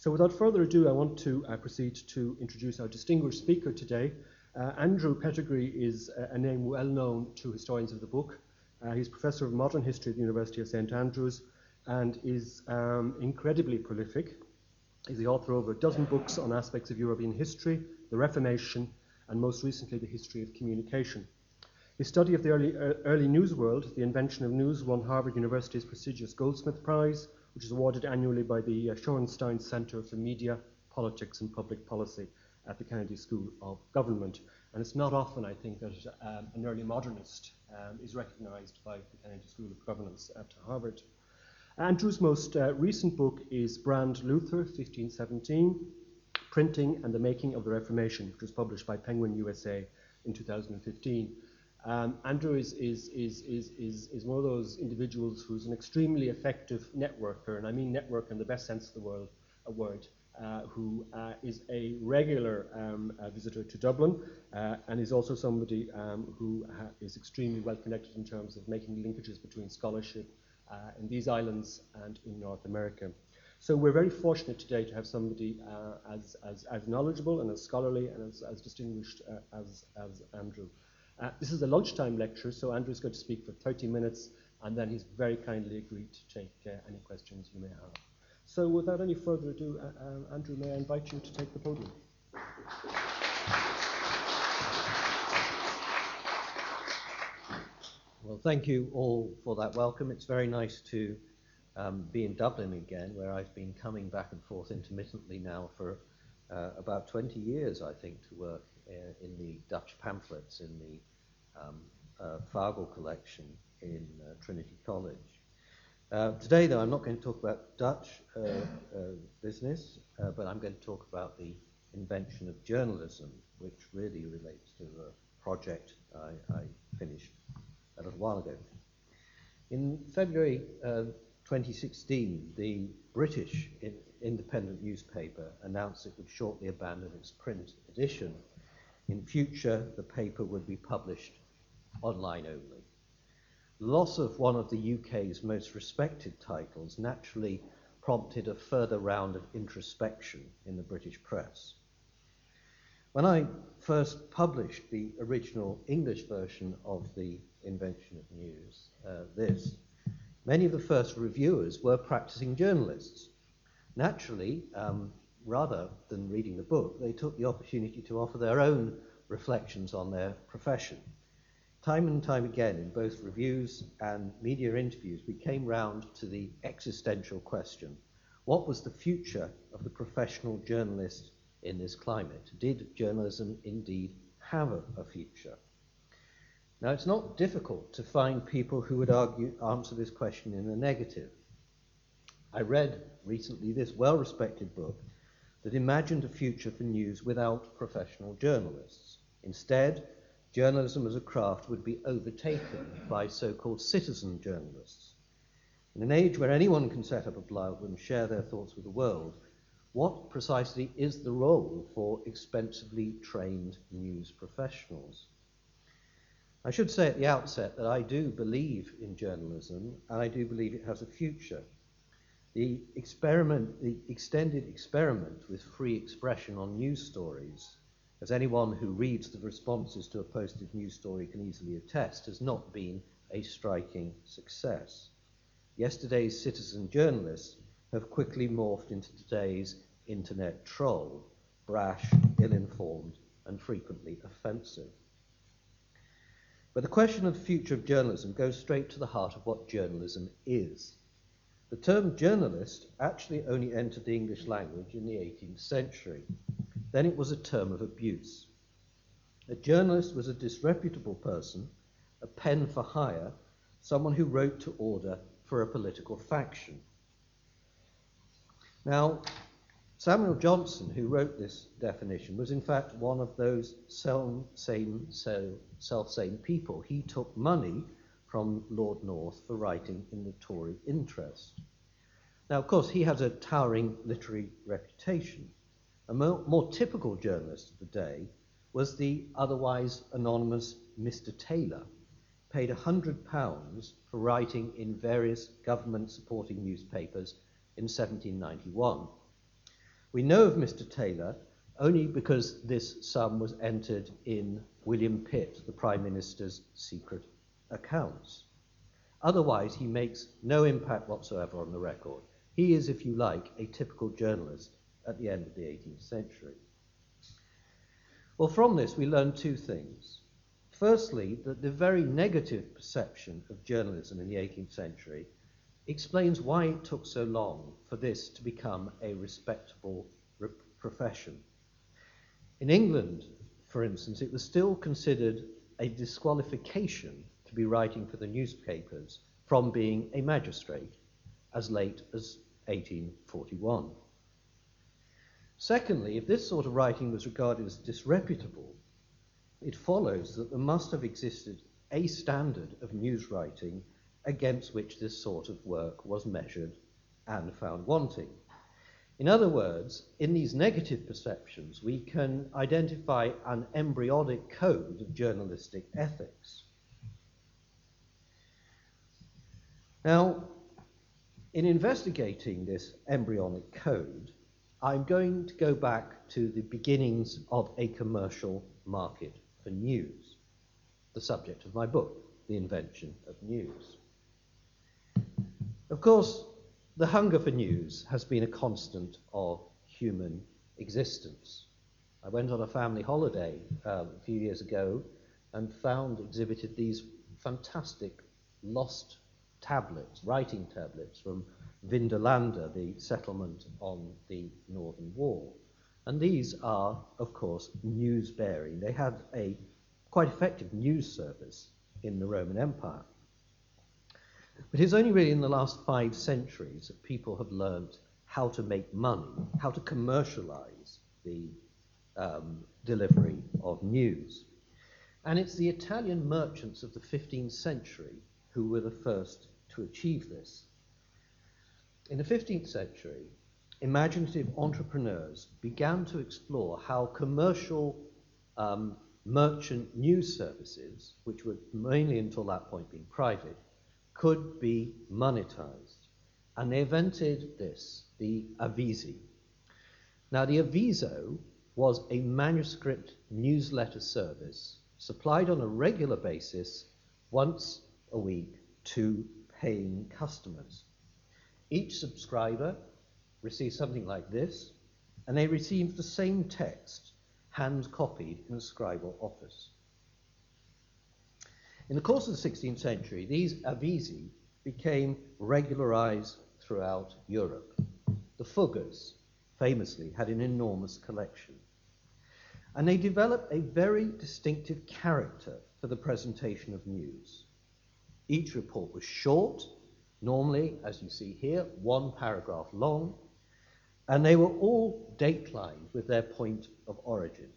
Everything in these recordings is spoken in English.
So without further ado, I want to uh, proceed to introduce our distinguished speaker today. Uh, Andrew Pettegree is a, a, name well known to historians of the book. Uh, he's professor of modern history at the University of St Andrews and is um, incredibly prolific. He's the author of a dozen books on aspects of European history, the Reformation, and most recently the history of communication. His study of the early, uh, early news world, the invention of news, won Harvard University's prestigious Goldsmith Prize which is awarded annually by the uh, Shorenstein Center for Media, Politics and Public Policy at the Kennedy School of Government. And it's not often, I think, that um, an early modernist um, is recognized by the Kennedy School of Governance at Harvard. Andrew's most uh, recent book is Brand Luther, 1517, Printing and the Making of the Reformation, which was published by Penguin USA in 2015. Um, Andrew is, is, is, is, is, is one of those individuals who's an extremely effective networker, and I mean network in the best sense of the word, a word, uh, who uh, is a regular um, uh, visitor to Dublin uh, and is also somebody um, who is extremely well connected in terms of making linkages between scholarship uh, in these islands and in North America. So we're very fortunate today to have somebody uh, as, as, as knowledgeable and as scholarly and as, as distinguished as, as Andrew. Uh, this is a lunchtime lecture, so Andrew's going to speak for 30 minutes, and then he's very kindly agreed to take uh, any questions you may have. So without any further ado, uh, um, Andrew, may I invite you to take the podium? Well, thank you all for that welcome. It's very nice to um, be in Dublin again, where I've been coming back and forth intermittently now for uh, about 20 years, I think, to work uh, in the Dutch pamphlets in the um, uh, collection in uh, Trinity College. Uh, today, though, I'm not going to talk about Dutch uh, uh, business, uh, but I'm going to talk about the invention of journalism, which really relates to a project I, I finished a little while ago. In February 2016, the British in independent newspaper announced it would shortly abandon its print edition. In future, the paper would be published online only. Loss of one of the UK's most respected titles naturally prompted a further round of introspection in the British press. When I first published the original English version of the Invention of News, uh, this, many of the first reviewers were practicing journalists. Naturally, um, rather than reading the book, they took the opportunity to offer their own reflections on their profession. Time and time again, in both reviews and media interviews, we came round to the existential question what was the future of the professional journalist in this climate? Did journalism indeed have a, future? Now, it's not difficult to find people who would argue, answer this question in a negative. I read recently this well respected book that imagined a future for news without professional journalists. Instead, journalism as a craft would be overtaken by so called citizen journalists. In an age where anyone can set up a blog and share their thoughts with the world, what precisely is the role for expensively trained news professionals? I should say at the outset that I do believe in journalism and I do believe it has a future. The experiment, the extended experiment with free expression on news stories as anyone who reads the responses to a posted news story can easily attest, has not been a striking success. Yesterday's citizen journalists have quickly morphed into today's internet troll, brash, ill informed, and frequently offensive. But the question of the future of journalism goes straight to the heart of what journalism is. The term journalist actually only entered the English language in the 18th century. Then it was a term of abuse. A journalist was a disreputable person, a pen for hire, someone who wrote to order for a political faction. Now, Samuel Johnson, who wrote this definition, was in fact one of those self-same, self-same people. He took money from Lord North for writing in the Tory interest. Now, of course, he has a towering literary reputation. A more, more typical journalist of the day was the otherwise anonymous Mr. Taylor, paid £100 for writing in various government supporting newspapers in 1791. We know of Mr. Taylor only because this sum was entered in William Pitt, the Prime Minister's secret accounts. Otherwise, he makes no impact whatsoever on the record. He is, if you like, a typical journalist at the end of the 18th century. Well, from this, we learn two things. Firstly, that the very negative perception of journalism in the 18th century explains why it took so long for this to become a respectable re- profession. In England, for instance, it was still considered a disqualification to be writing for the newspapers from being a magistrate as late as 1841. Secondly, if this sort of writing was regarded as disreputable, it follows that there must have existed a standard of news writing against which this sort of work was measured and found wanting. In other words, in these negative perceptions, we can identify an embryonic code of journalistic ethics. Now, in investigating this embryonic code, I'm going to go back to the beginnings of a commercial market for news, the subject of my book, The Invention of News. Of course, the hunger for news has been a constant of human existence. I went on a family holiday um, a few years ago and found exhibited these fantastic lost tablets, writing tablets from Vindolanda, the settlement on the northern wall. And these are, of course, news bearing. They had a quite effective news service in the Roman Empire. But it's only really in the last five centuries that people have learnt how to make money, how to commercialize the um, delivery of news. And it's the Italian merchants of the 15th century who were the first to achieve this. In the 15th century, imaginative entrepreneurs began to explore how commercial um, merchant news services, which were mainly until that point being private, could be monetized. And they invented this, the Avvisi. Now, the Avviso was a manuscript newsletter service supplied on a regular basis once a week to paying customers. Each subscriber receives something like this, and they receive the same text hand copied in a scribal office. In the course of the 16th century, these avvisi became regularized throughout Europe. The Fuggers, famously, had an enormous collection. And they developed a very distinctive character for the presentation of news. Each report was short, normally, as you see here, one paragraph long, and they were all datelined with their point of origin.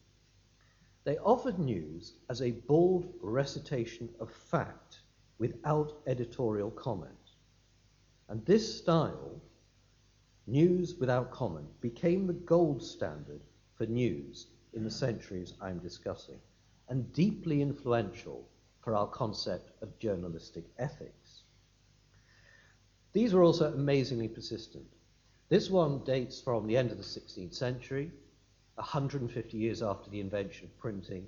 They offered news as a bald recitation of fact without editorial comment. And this style, news without comment, became the gold standard for news in the centuries I'm discussing, and deeply influential for our concept of journalistic ethics. These were also amazingly persistent. This one dates from the end of the 16th century 150 years after the invention of printing,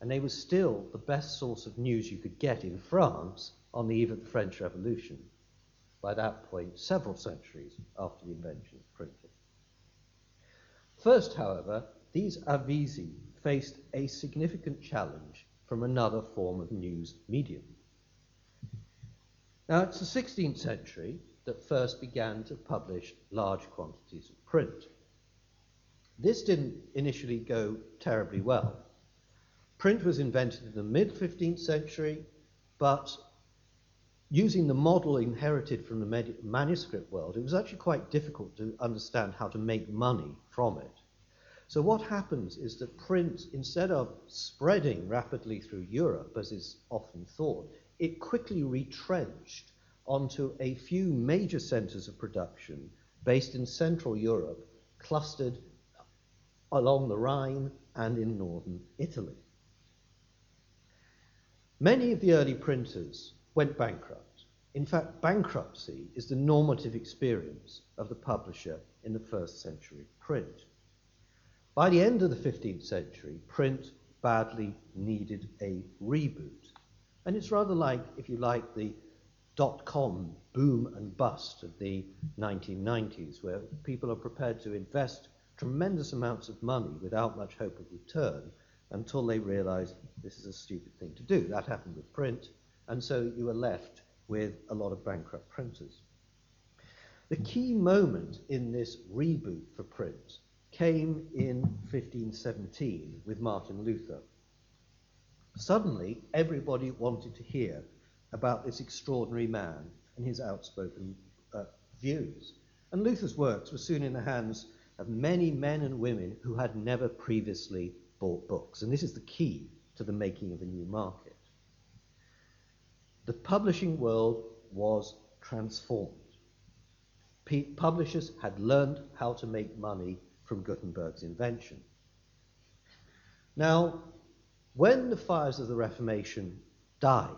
and they were still the best source of news you could get in France on the eve of the French Revolution, by that point, several centuries after the invention of printing. First, however, these avvisi faced a significant challenge from another form of news medium. Now, it's the 16th century that first began to publish large quantities of print. This didn't initially go terribly well. Print was invented in the mid 15th century, but using the model inherited from the manuscript world, it was actually quite difficult to understand how to make money from it. So, what happens is that print, instead of spreading rapidly through Europe, as is often thought, it quickly retrenched onto a few major centers of production based in Central Europe, clustered along the Rhine and in northern Italy. Many of the early printers went bankrupt. In fact, bankruptcy is the normative experience of the publisher in the first century print. By the end of the 15th century, print badly needed a reboot. And it's rather like, if you like, the dot com boom and bust of the 1990s, where people are prepared to invest tremendous amounts of money without much hope of return until they realize this is a stupid thing to do. That happened with print, and so you were left with a lot of bankrupt printers. The key moment in this reboot for print came in 1517 with Martin Luther. Suddenly, everybody wanted to hear about this extraordinary man and his outspoken uh, views. And Luther's works were soon in the hands of many men and women who had never previously bought books. And this is the key to the making of a new market. The publishing world was transformed. P- publishers had learned how to make money from Gutenberg's invention. Now, when the fires of the Reformation died,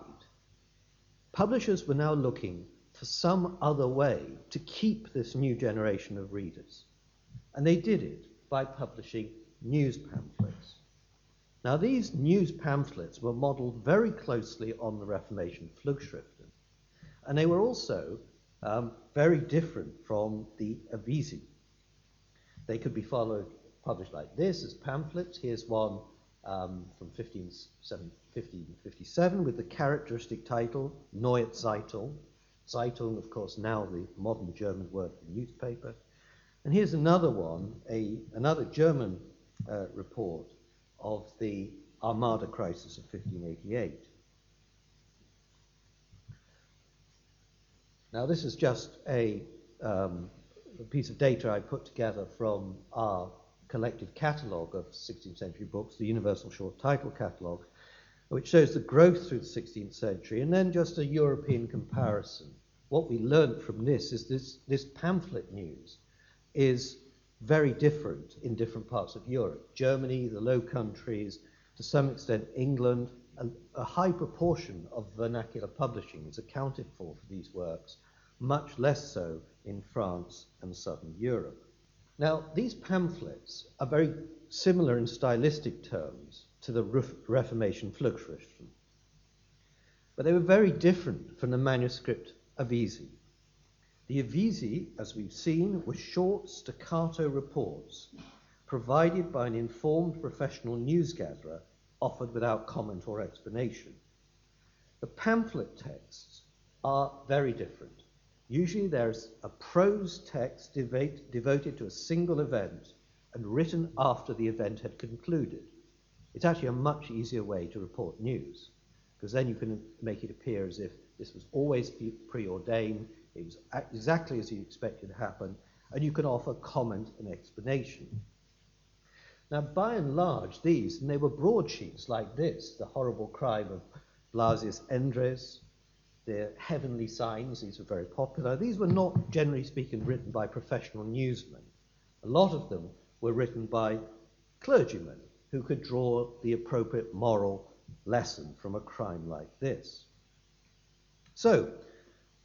publishers were now looking for some other way to keep this new generation of readers. And they did it by publishing news pamphlets. Now, these news pamphlets were modeled very closely on the Reformation Flugschriften, and they were also um, very different from the Avvisi. They could be followed, published like this as pamphlets. Here's one um, from 1557 with the characteristic title Neue Zeitung. Zeitung, of course, now the modern German word for newspaper. And here's another one, a, another German uh, report of the Armada crisis of 1588. Now, this is just a, um, a piece of data I put together from our collective catalogue of 16th century books, the Universal Short Title Catalogue, which shows the growth through the 16th century, and then just a European comparison. What we learned from this is this, this pamphlet news is very different in different parts of Europe. Germany, the Low Countries, to some extent England, a, a high proportion of vernacular publishing is accounted for for these works, much less so in France and southern Europe. Now, these pamphlets are very similar in stylistic terms to the Reformation Flugschriften, but they were very different from the manuscript Avvisi. The Avvisi, as we've seen, were short staccato reports provided by an informed professional newsgatherer offered without comment or explanation. The pamphlet texts are very different. Usually there's a prose text devote, devoted to a single event and written after the event had concluded. It's actually a much easier way to report news because then you can make it appear as if this was always preordained, it was exactly as you expected to happen, and you can offer comment and explanation. Now, by and large, these, and they were broadsheets like this, the horrible crime of Blasius Endres, the heavenly signs, these were very popular. These were not, generally speaking, written by professional newsmen. A lot of them were written by clergymen who could draw the appropriate moral lesson from a crime like this. So,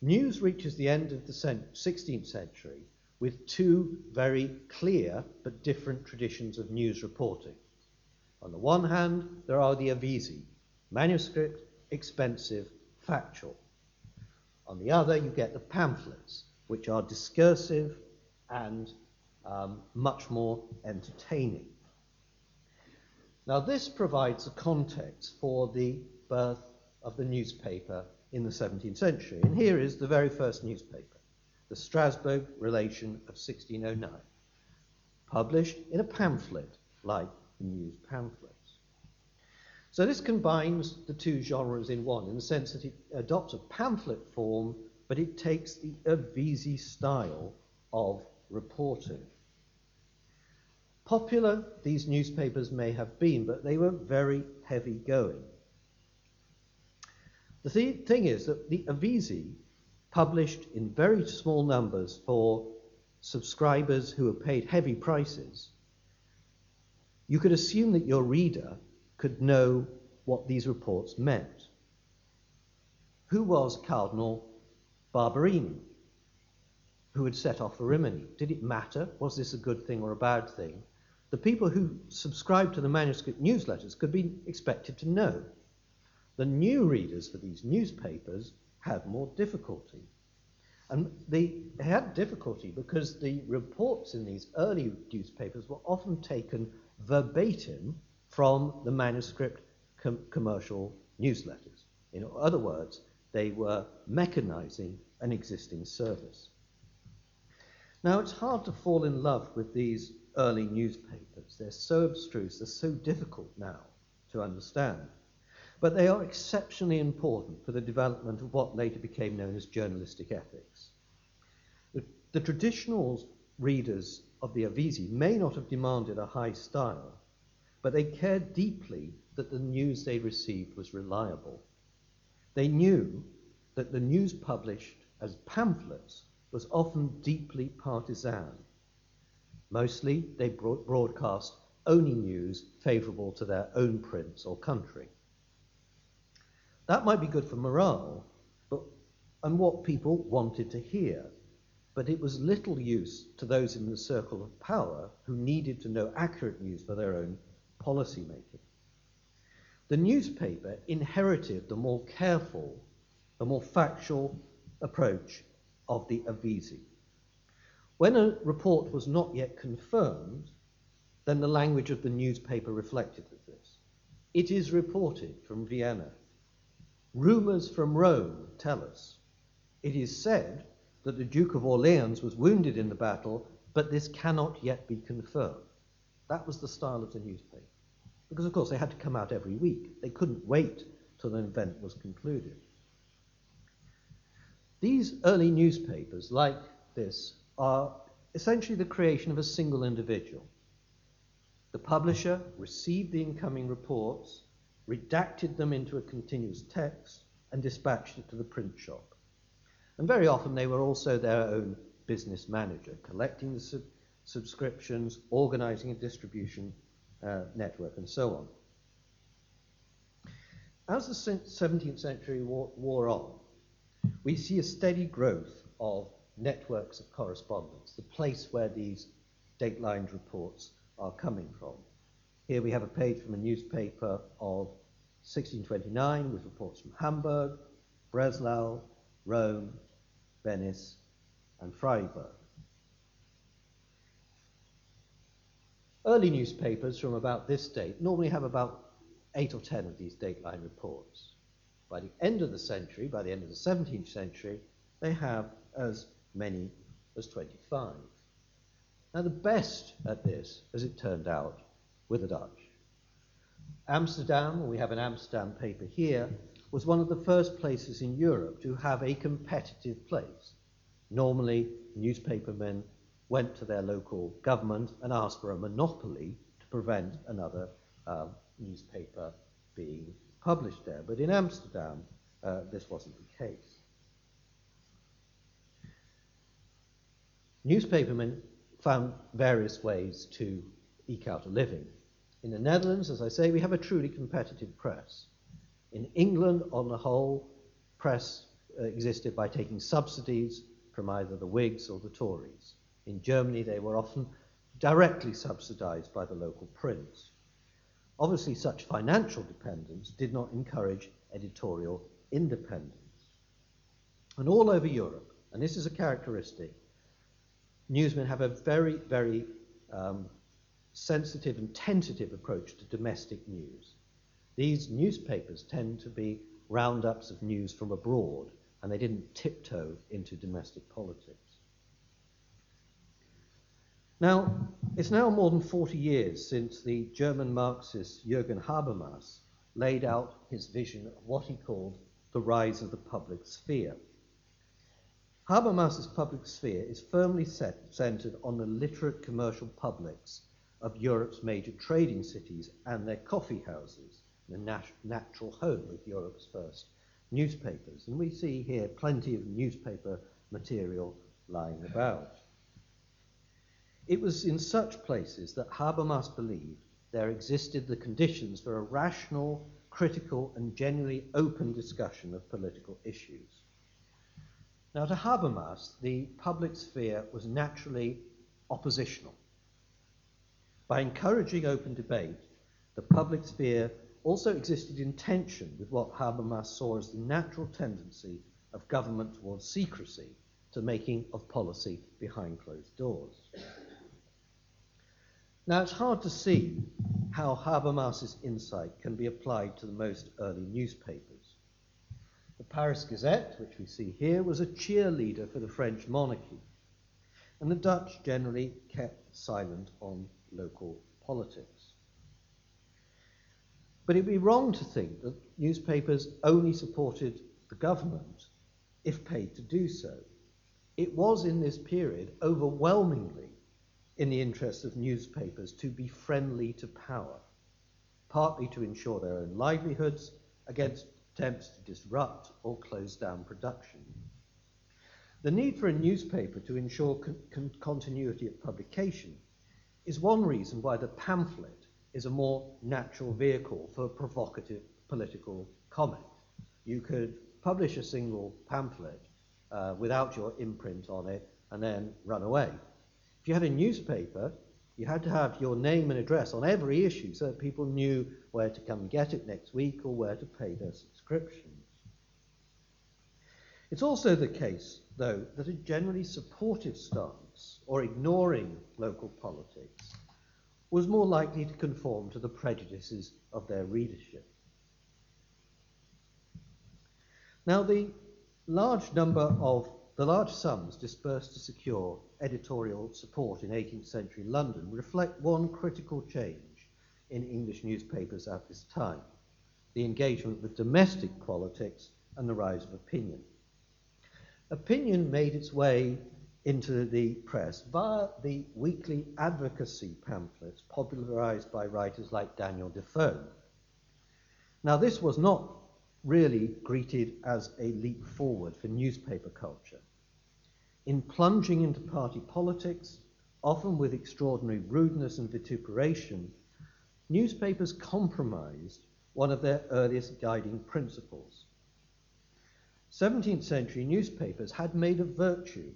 news reaches the end of the 16th century with two very clear but different traditions of news reporting. On the one hand, there are the Avvisi, manuscript, expensive, factual. On the other, you get the pamphlets, which are discursive and um, much more entertaining. Now, this provides a context for the birth of the newspaper in the 17th century. And here is the very first newspaper, the Strasbourg Relation of 1609, published in a pamphlet like the news pamphlet. So this combines the two genres in one, in the sense that it adopts a pamphlet form, but it takes the Avvisi style of reporting. Popular these newspapers may have been, but they were very heavy going. The th- thing is that the Avvisi published in very small numbers for subscribers who were paid heavy prices. You could assume that your reader could know what these reports meant. Who was Cardinal Barberini? who had set off for Rimini. Did it matter? Was this a good thing or a bad thing? The people who subscribed to the manuscript newsletters could be expected to know. The new readers for these newspapers had more difficulty. And they had difficulty because the reports in these early newspapers were often taken verbatim from the manuscript com- commercial newsletters. In other words, they were mechanizing an existing service. Now, it's hard to fall in love with these early newspapers. They're so abstruse, they're so difficult now to understand. But they are exceptionally important for the development of what later became known as journalistic ethics. The, the traditional readers of the Avvisi may not have demanded a high style, but they cared deeply that the news they received was reliable. They knew that the news published as pamphlets was often deeply partisan. Mostly, they broadcast only news favorable to their own prince or country. That might be good for morale, but, and what people wanted to hear, but it was little use to those in the circle of power who needed to know accurate news for their own policy making. The newspaper inherited the more careful, the more factual approach of the Avvisi. When a report was not yet confirmed, then the language of the newspaper reflected this. It is reported from Vienna. Rumors from Rome tell us. It is said that the Duke of Orleans was wounded in the battle, but this cannot yet be confirmed. That was the style of the newspaper. Because, of course, they had to come out every week. They couldn't wait till an event was concluded. These early newspapers, like this, are essentially the creation of a single individual. The publisher received the incoming reports, redacted them into a continuous text, and dispatched it to the print shop. And very often they were also their own business manager, collecting the sub- subscriptions, organizing a distribution uh, network, and so on. As the 17th century wore on, we see a steady growth of networks of correspondence, the place where these datelined reports are coming from. Here we have a page from a newspaper of 1629 with reports from Hamburg, Breslau, Rome, Venice, and Freiburg. Early newspapers from about this date normally have about eight or ten of these dateline reports. By the end of the century, by the end of the 17th century, they have as many as 25. Now, the best at this, as it turned out, were the Dutch. Amsterdam, we have an Amsterdam paper here, was one of the first places in Europe to have a competitive place. Normally, newspapermen went to their local government and asked for a monopoly to prevent another um, newspaper being published there. But in Amsterdam, uh, this wasn't the case. Newspapermen found various ways to eke out a living. In the Netherlands, as I say, we have a truly competitive press. In England, on the whole, press uh, existed by taking subsidies from either the Whigs or the Tories. In Germany, they were often directly subsidized by the local prince. Obviously, such financial dependence did not encourage editorial independence. And all over Europe, and this is a characteristic, newsmen have a very, very um, sensitive and tentative approach to domestic news. These newspapers tend to be roundups of news from abroad, and they didn't tiptoe into domestic politics. Now, it's now more than 40 years since the German Marxist Jürgen Habermas laid out his vision of what he called the rise of the public sphere. Habermas's public sphere is firmly set, centered on the literate commercial publics of Europe's major trading cities and their coffee houses, the nat- natural home of Europe's first newspapers. And we see here plenty of newspaper material lying about. It was in such places that Habermas believed there existed the conditions for a rational, critical, and genuinely open discussion of political issues. Now, to Habermas, the public sphere was naturally oppositional. By encouraging open debate, the public sphere also existed in tension with what Habermas saw as the natural tendency of government towards secrecy, to making of policy behind closed doors. Now, it's hard to see how Habermas's insight can be applied to the most early newspapers. The Paris Gazette, which we see here, was a cheerleader for the French monarchy, and the Dutch generally kept silent on local politics. But it would be wrong to think that newspapers only supported the government if paid to do so. It was in this period overwhelmingly in the interest of newspapers to be friendly to power, partly to ensure their own livelihoods against attempts to disrupt or close down production. The need for a newspaper to ensure con- con- continuity of publication is one reason why the pamphlet is a more natural vehicle for provocative political comment. You could publish a single pamphlet uh, without your imprint on it and then run away. If you had a newspaper, you had to have your name and address on every issue so that people knew where to come and get it next week or where to pay their subscriptions. It's also the case, though, that a generally supportive stance or ignoring local politics was more likely to conform to the prejudices of their readership. Now, the large number of the large sums dispersed to secure editorial support in 18th century London reflect one critical change in English newspapers at this time the engagement with domestic politics and the rise of opinion. Opinion made its way into the press via the weekly advocacy pamphlets popularized by writers like Daniel Defoe. Now, this was not really greeted as a leap forward for newspaper culture. In plunging into party politics, often with extraordinary rudeness and vituperation, newspapers compromised one of their earliest guiding principles. 17th century newspapers had made a virtue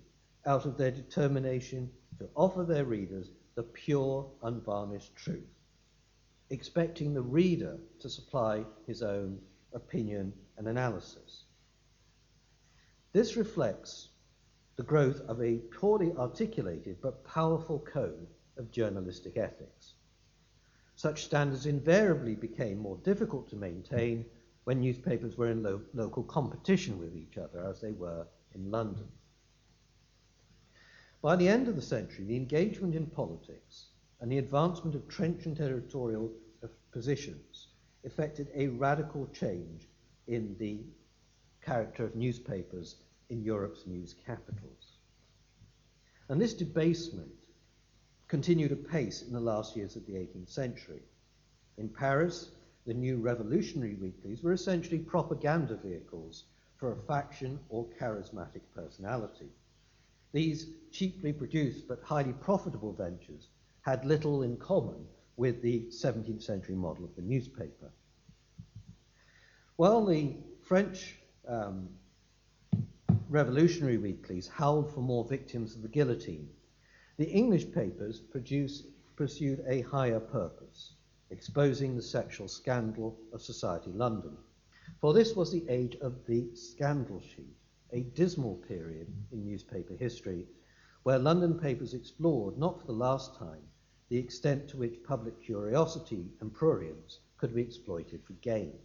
out of their determination to offer their readers the pure, unvarnished truth, expecting the reader to supply his own opinion, and analysis. This reflects the growth of a poorly articulated but powerful code of journalistic ethics. Such standards invariably became more difficult to maintain when newspapers were in lo- local competition with each other, as they were in London. By the end of the century, the engagement in politics and the advancement of trenchant editorial positions effected a radical change in the character of newspapers in Europe's news capitals. And this debasement continued apace in the last years of the 18th century. In Paris, the new revolutionary weeklies were essentially propaganda vehicles for a faction or charismatic personality. These cheaply produced but highly profitable ventures had little in common with the 17th century model of the newspaper. While the French um, revolutionary weeklies howled for more victims of the guillotine, the English papers produced, pursued a higher purpose, exposing the sexual scandal of society London. For this was the age of the scandal sheet, a dismal period in newspaper history, where London papers explored, not for the last time, the extent to which public curiosity and prurience could be exploited for gain.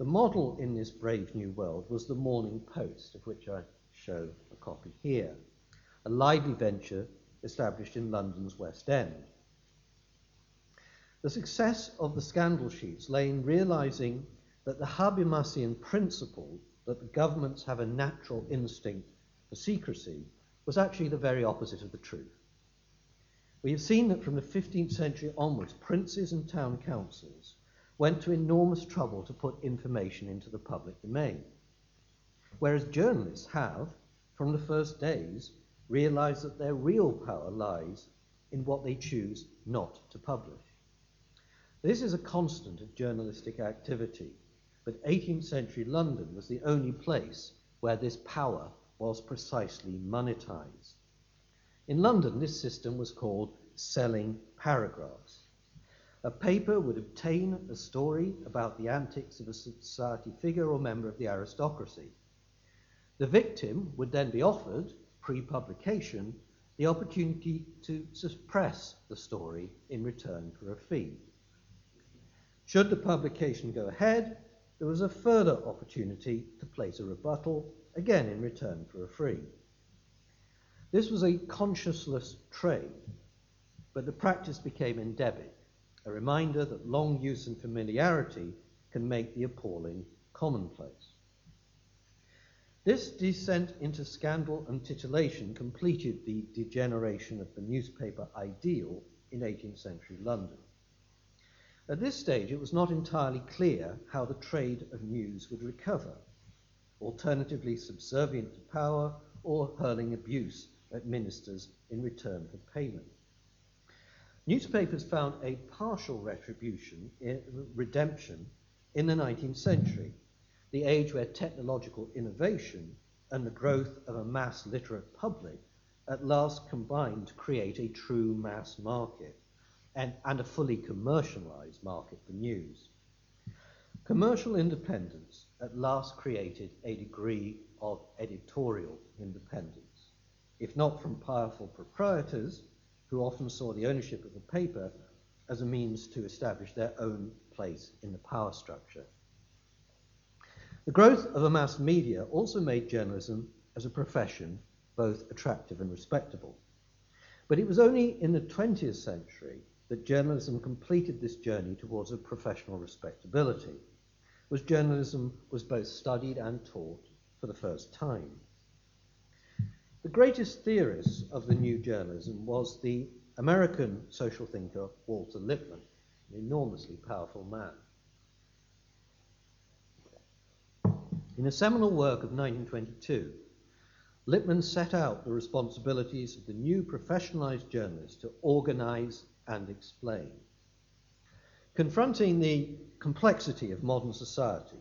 The model in this brave new world was the Morning Post, of which I show a copy here, a lively venture established in London's West End. The success of the scandal sheets lay in realizing that the Habermasian principle that the governments have a natural instinct for secrecy was actually the very opposite of the truth. We have seen that from the 15th century onwards, princes and town councils went to enormous trouble to put information into the public domain. Whereas journalists have, from the first days, realized that their real power lies in what they choose not to publish. This is a constant of journalistic activity, but 18th century London was the only place where this power was precisely monetized. In London, this system was called selling paragraphs. A paper would obtain a story about the antics of a society figure or member of the aristocracy. The victim would then be offered, pre publication, the opportunity to suppress the story in return for a fee. Should the publication go ahead, there was a further opportunity to place a rebuttal, again in return for a fee. This was a conscienceless trade, but the practice became endemic, a reminder that long use and familiarity can make the appalling commonplace. This descent into scandal and titillation completed the degeneration of the newspaper ideal in 18th century London. At this stage, it was not entirely clear how the trade of news would recover, alternatively subservient to power or hurling abuse at ministers in return for payment. Newspapers found a partial retribution, redemption, in the 19th century, the age where technological innovation and the growth of a mass literate public at last combined to create a true mass market and, and a fully commercialized market for news. Commercial independence at last created a degree of editorial independence, if not from powerful proprietors who often saw the ownership of the paper as a means to establish their own place in the power structure. The growth of a mass media also made journalism as a profession both attractive and respectable. But it was only in the 20th century that journalism completed this journey towards a professional respectability, was journalism was both studied and taught for the first time. The greatest theorist of the new journalism was the American social thinker Walter Lippmann, an enormously powerful man. In a seminal work of 1922, Lippmann set out the responsibilities of the new professionalized journalist to organize and explain. Confronting the complexity of modern society,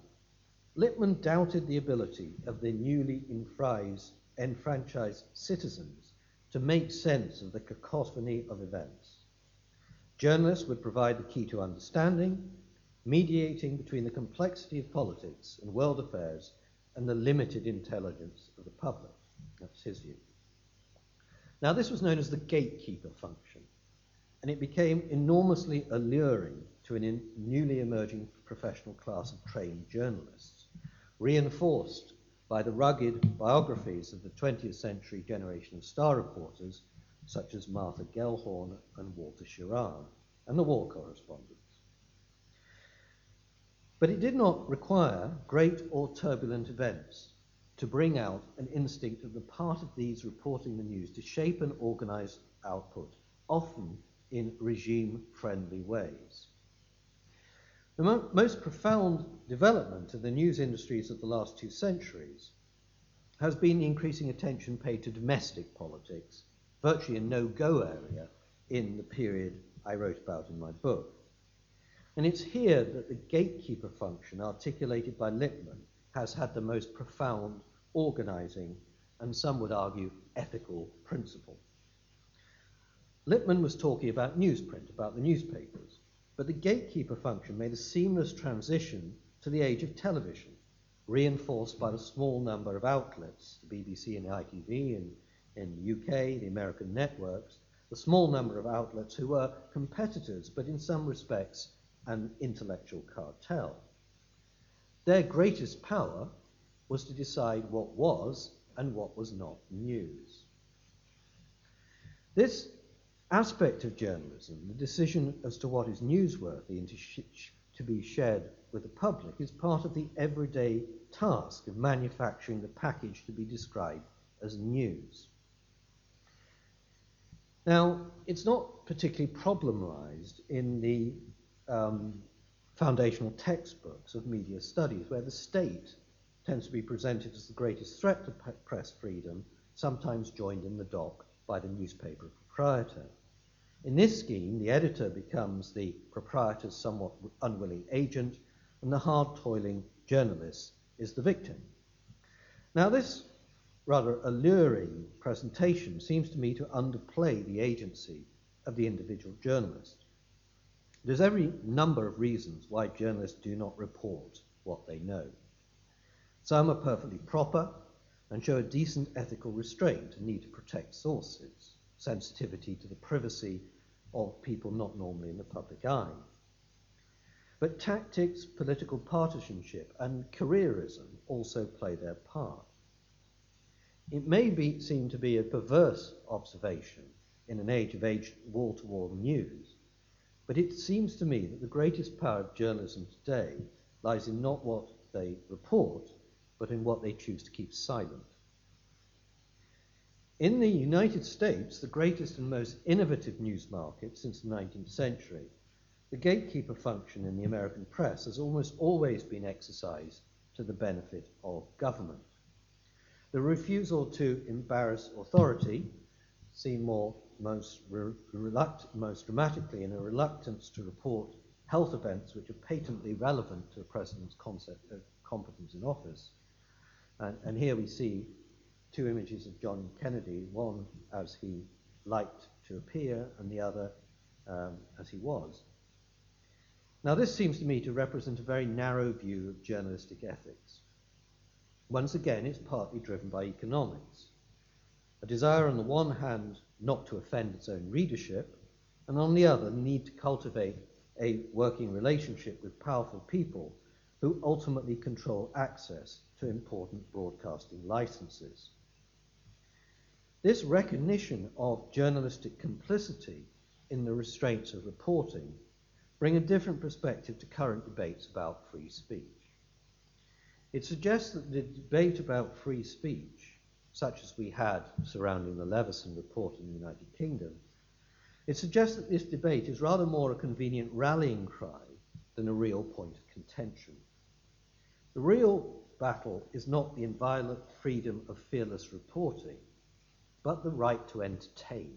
Lippmann doubted the ability of the newly enfranchised enfranchised citizens to make sense of the cacophony of events. Journalists would provide the key to understanding, mediating between the complexity of politics and world affairs and the limited intelligence of the public. That's his view. Now, this was known as the gatekeeper function, and it became enormously alluring to a newly emerging professional class of trained journalists, reinforced by the rugged biographies of the 20th century generation of star reporters, such as Martha Gellhorn and Walter Schirra, and the war correspondents. But it did not require great or turbulent events to bring out an instinct of the part of these reporting the news to shape and organize output, often in regime friendly ways. The mo- most profound development of the news industries of the last two centuries has been the increasing attention paid to domestic politics, virtually a no go area in the period I wrote about in my book. And it's here that the gatekeeper function, articulated by Lippmann, has had the most profound organizing and some would argue ethical principle. Lippmann was talking about newsprint, about the newspapers. But the gatekeeper function made a seamless transition to the age of television, reinforced by the small number of outlets, the BBC and the ITV in, in the UK, the American networks, the small number of outlets who were competitors, but in some respects an intellectual cartel. Their greatest power was to decide what was and what was not news. This aspect of journalism, the decision as to what is newsworthy and to, sh- to be shared with the public, is part of the everyday task of manufacturing the package to be described as news. Now, it's not particularly problematized in the um, foundational textbooks of media studies, where the state tends to be presented as the greatest threat to press freedom, sometimes joined in the dock by the newspaper proprietor. In this scheme, the editor becomes the proprietor's somewhat unwilling agent, and the hard toiling journalist is the victim. Now, this rather alluring presentation seems to me to underplay the agency of the individual journalist. There's every number of reasons why journalists do not report what they know. Some are perfectly proper and show a decent ethical restraint and need to protect sources, sensitivity to the privacy of people not normally in the public eye. But tactics, political partisanship, and careerism also play their part. It may be, seem to be a perverse observation in an age of age wall to wall news, but it seems to me that the greatest power of journalism today lies in not what they report, but in what they choose to keep silent. In the United States, the greatest and most innovative news market since the 19th century, the gatekeeper function in the American press has almost always been exercised to the benefit of government. The refusal to embarrass authority, seen more most, re- reluct- most dramatically in a reluctance to report health events which are patently relevant to a president's concept of competence in office. And, and here we see two images of John Kennedy, one as he liked to appear, and the other um, as he was. Now, this seems to me to represent a very narrow view of journalistic ethics. Once again, it's partly driven by economics. A desire, on the one hand, not to offend its own readership, and on the other, the need to cultivate a working relationship with powerful people who ultimately control access to important broadcasting licenses. This recognition of journalistic complicity in the restraints of reporting bring a different perspective to current debates about free speech. It suggests that the debate about free speech, such as we had surrounding the Leveson report in the United Kingdom, it suggests that this debate is rather more a convenient rallying cry than a real point of contention. The real battle is not the inviolate freedom of fearless reporting, but the right to entertain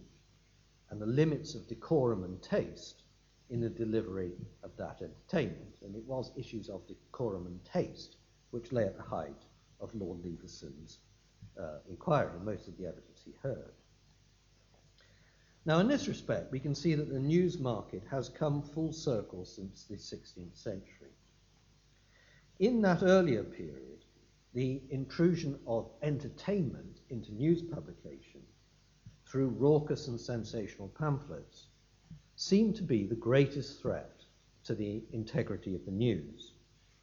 and the limits of decorum and taste in the delivery of that entertainment. And it was issues of decorum and taste which lay at the height of Lord Leveson's uh, inquiry and most of the evidence he heard. Now, in this respect, we can see that the news market has come full circle since the 16th century. In that earlier period, the intrusion of entertainment into news publication through raucous and sensational pamphlets seemed to be the greatest threat to the integrity of the news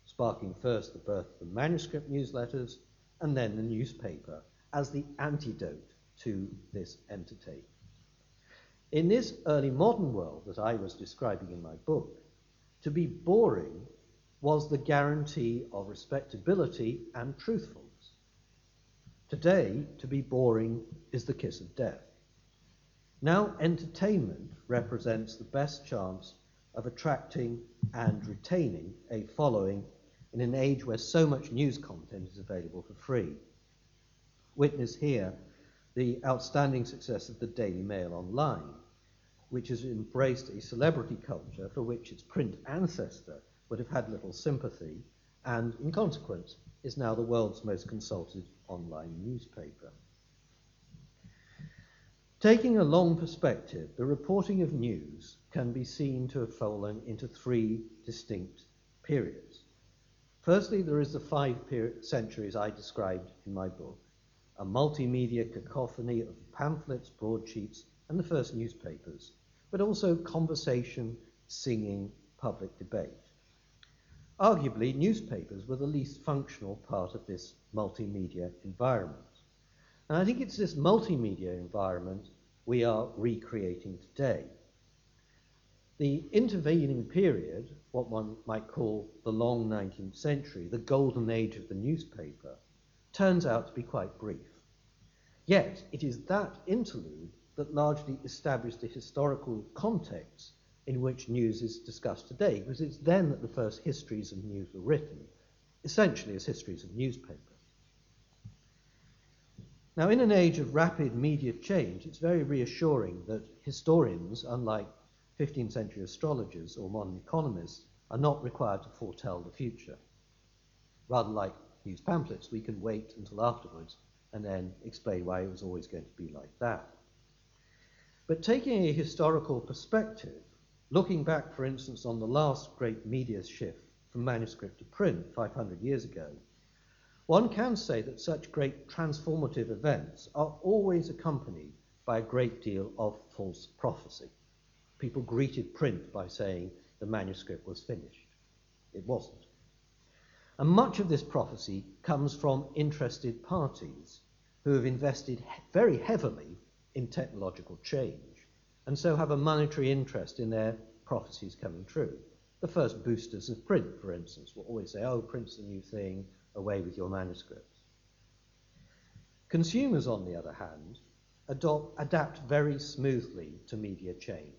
sparking first the birth of the manuscript newsletters and then the newspaper as the antidote to this entertainment. In this early modern world that I was describing in my book, to be boring was the guarantee of respectability and truthfulness. Today, to be boring is the kiss of death. Now, entertainment represents the best chance of attracting and retaining a following in an age where so much news content is available for free. Witness here the outstanding success of the Daily Mail Online, which has embraced a celebrity culture for which its print ancestor would have had little sympathy, and in consequence is now the world's most consulted online newspaper. Taking a long perspective, the reporting of news can be seen to have fallen into three distinct periods. Firstly, there is the five centuries I described in my book, a multimedia cacophony of pamphlets, broadsheets, and the first newspapers, but also conversation, singing, public debate. Arguably, newspapers were the least functional part of this multimedia environment. And I think it's this multimedia environment we are recreating today. The intervening period, what one might call the long 19th century, the golden age of the newspaper, turns out to be quite brief. Yet, it is that interlude that largely established the historical context in which news is discussed today, because it's then that the first histories of news were written, essentially as histories of newspapers. Now, in an age of rapid media change, it's very reassuring that historians, unlike 15th century astrologers or modern economists are not required to foretell the future. Rather like news pamphlets, we can wait until afterwards and then explain why it was always going to be like that. But taking a historical perspective, looking back, for instance, on the last great media shift from manuscript to print 500 years ago, one can say that such great transformative events are always accompanied by a great deal of false prophecy. People greeted print by saying the manuscript was finished. It wasn't. And much of this prophecy comes from interested parties who have invested very heavily in technological change and so have a monetary interest in their prophecies coming true. The first boosters of print, for instance, will always say, oh, print's the new thing, away with your manuscripts. Consumers, on the other hand, adopt, adapt very smoothly to media change.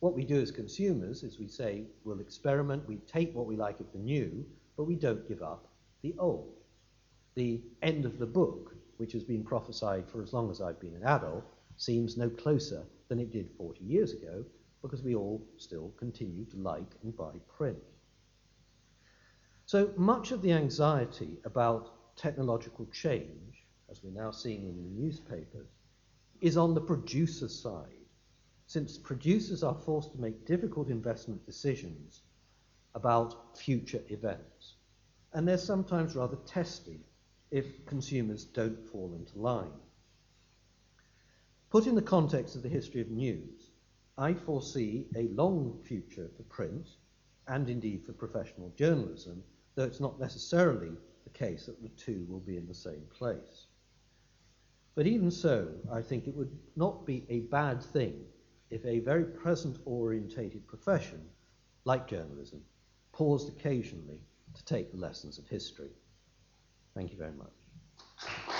What we do as consumers is we say, we'll experiment, we take what we like of the new, but we don't give up the old. The end of the book, which has been prophesied for as long as I've been an adult, seems no closer than it did 40 years ago because we all still continue to like and buy print. So much of the anxiety about technological change, as we're now seeing in the newspapers, is on the producer side, since producers are forced to make difficult investment decisions about future events. And they're sometimes rather testy if consumers don't fall into line. Put in the context of the history of news, I foresee a long future for print and indeed for professional journalism, though it's not necessarily the case that the two will be in the same place. But even so, I think it would not be a bad thing if a very present orientated profession, like journalism, paused occasionally to take the lessons of history. Thank you very much.